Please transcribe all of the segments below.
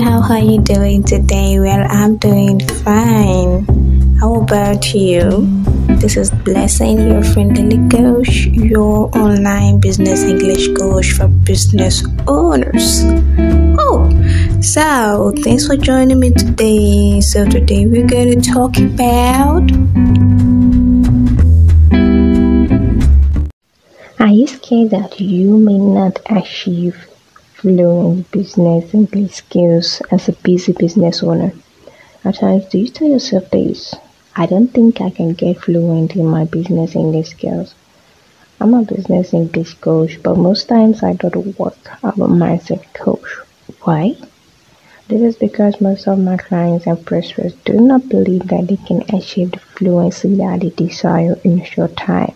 how are you doing today? Well, I'm doing fine. How about you? This is Blessing, your friendly coach, your online business English coach for business owners. Oh, so thanks for joining me today. So, today we're going to talk about. Are you scared that you may not achieve fluent business English skills as a busy business owner. At times, do you tell yourself this? I don't think I can get fluent in my business English skills. I'm a business English coach, but most times I don't work. I'm a mindset coach. Why? This is because most of my clients and prospects do not believe that they can achieve the fluency that they desire in a short time.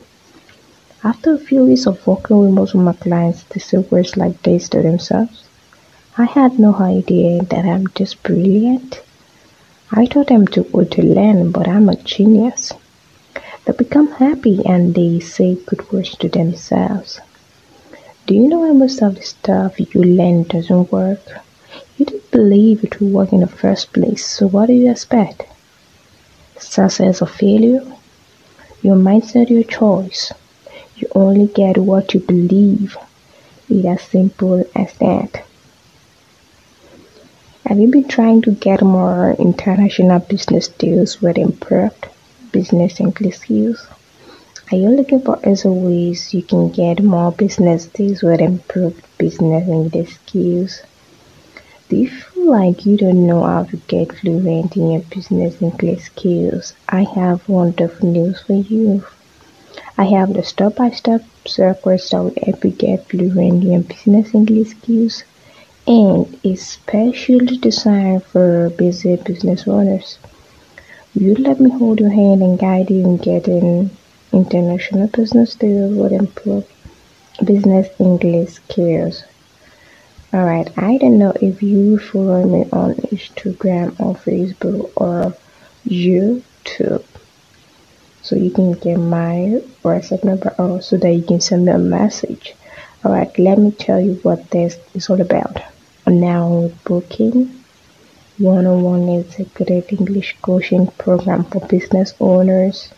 After a few weeks of working with most of my clients, they say words like this to themselves. I had no idea that I'm just brilliant. I taught them to go to learn, but I'm a genius. They become happy and they say good words to themselves. Do you know why most of the stuff you learn doesn't work? You didn't believe it would work in the first place, so what do you expect? Success or failure? Your mindset, your choice. You only get what you believe. It's as simple as that. Have you been trying to get more international business deals with improved business English skills? Are you looking for other ways you can get more business deals with improved business English skills? Do you feel like you don't know how to get fluent in your business English skills? I have wonderful news for you. I have the step-by-step circuits that will help you get fluent in business English skills and is specially designed for busy business owners. You let me hold your hand and guide you in getting international business deals with improve business English skills. Alright, I don't know if you follow me on Instagram or Facebook or YouTube so you can get my WhatsApp number or so that you can send me a message. Alright, let me tell you what this is all about. Now booking 101 is a great English coaching program for business owners.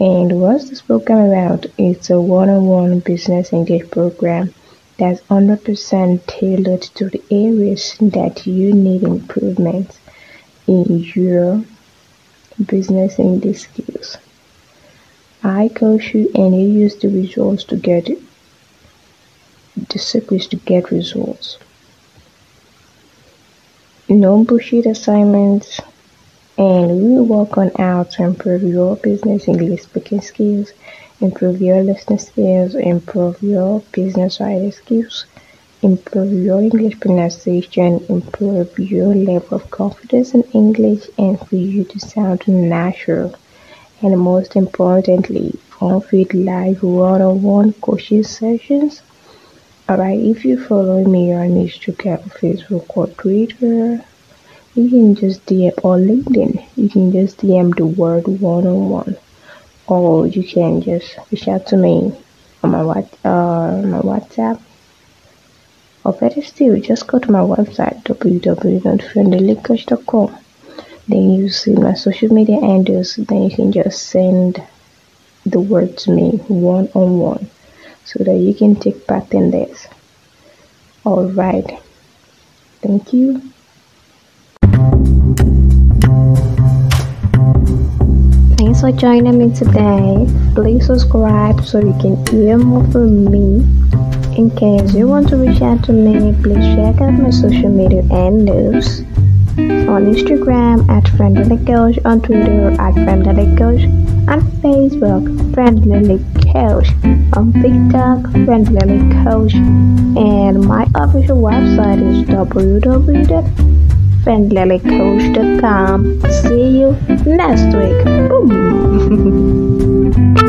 And what's this program about? It's a one-on-one business English program that's 100% tailored to the areas that you need improvement in your business English skills. I coach you and you use the results to get the secrets to get results. No bullshit assignments. And we work on how to improve your business English speaking skills, improve your listening skills, improve your business writing skills, improve your English pronunciation, improve your level of confidence in English, and for you to sound natural and most importantly, with live one-on-one coaching sessions. Alright, if you follow me on Instagram, Facebook, or Twitter, you can just DM or LinkedIn. You can just DM the word one-on-one, or you can just reach out to me on my what uh my WhatsApp. Or better still, just go to my website www.friendlilycoach.com then you see my social media handles then you can just send the word to me one on one so that you can take part in this. All right. Thank you. Thanks for joining me today. Please subscribe so you can hear more from me. In case you want to reach out to me please check out my social media handles on Instagram at Friendlily Coach, on Twitter at Friendlily Coach, on Facebook Friendlily Coach, on TikTok Friendlily Coach, and my official website is www.friendlilycoach.com. See you next week. Boom.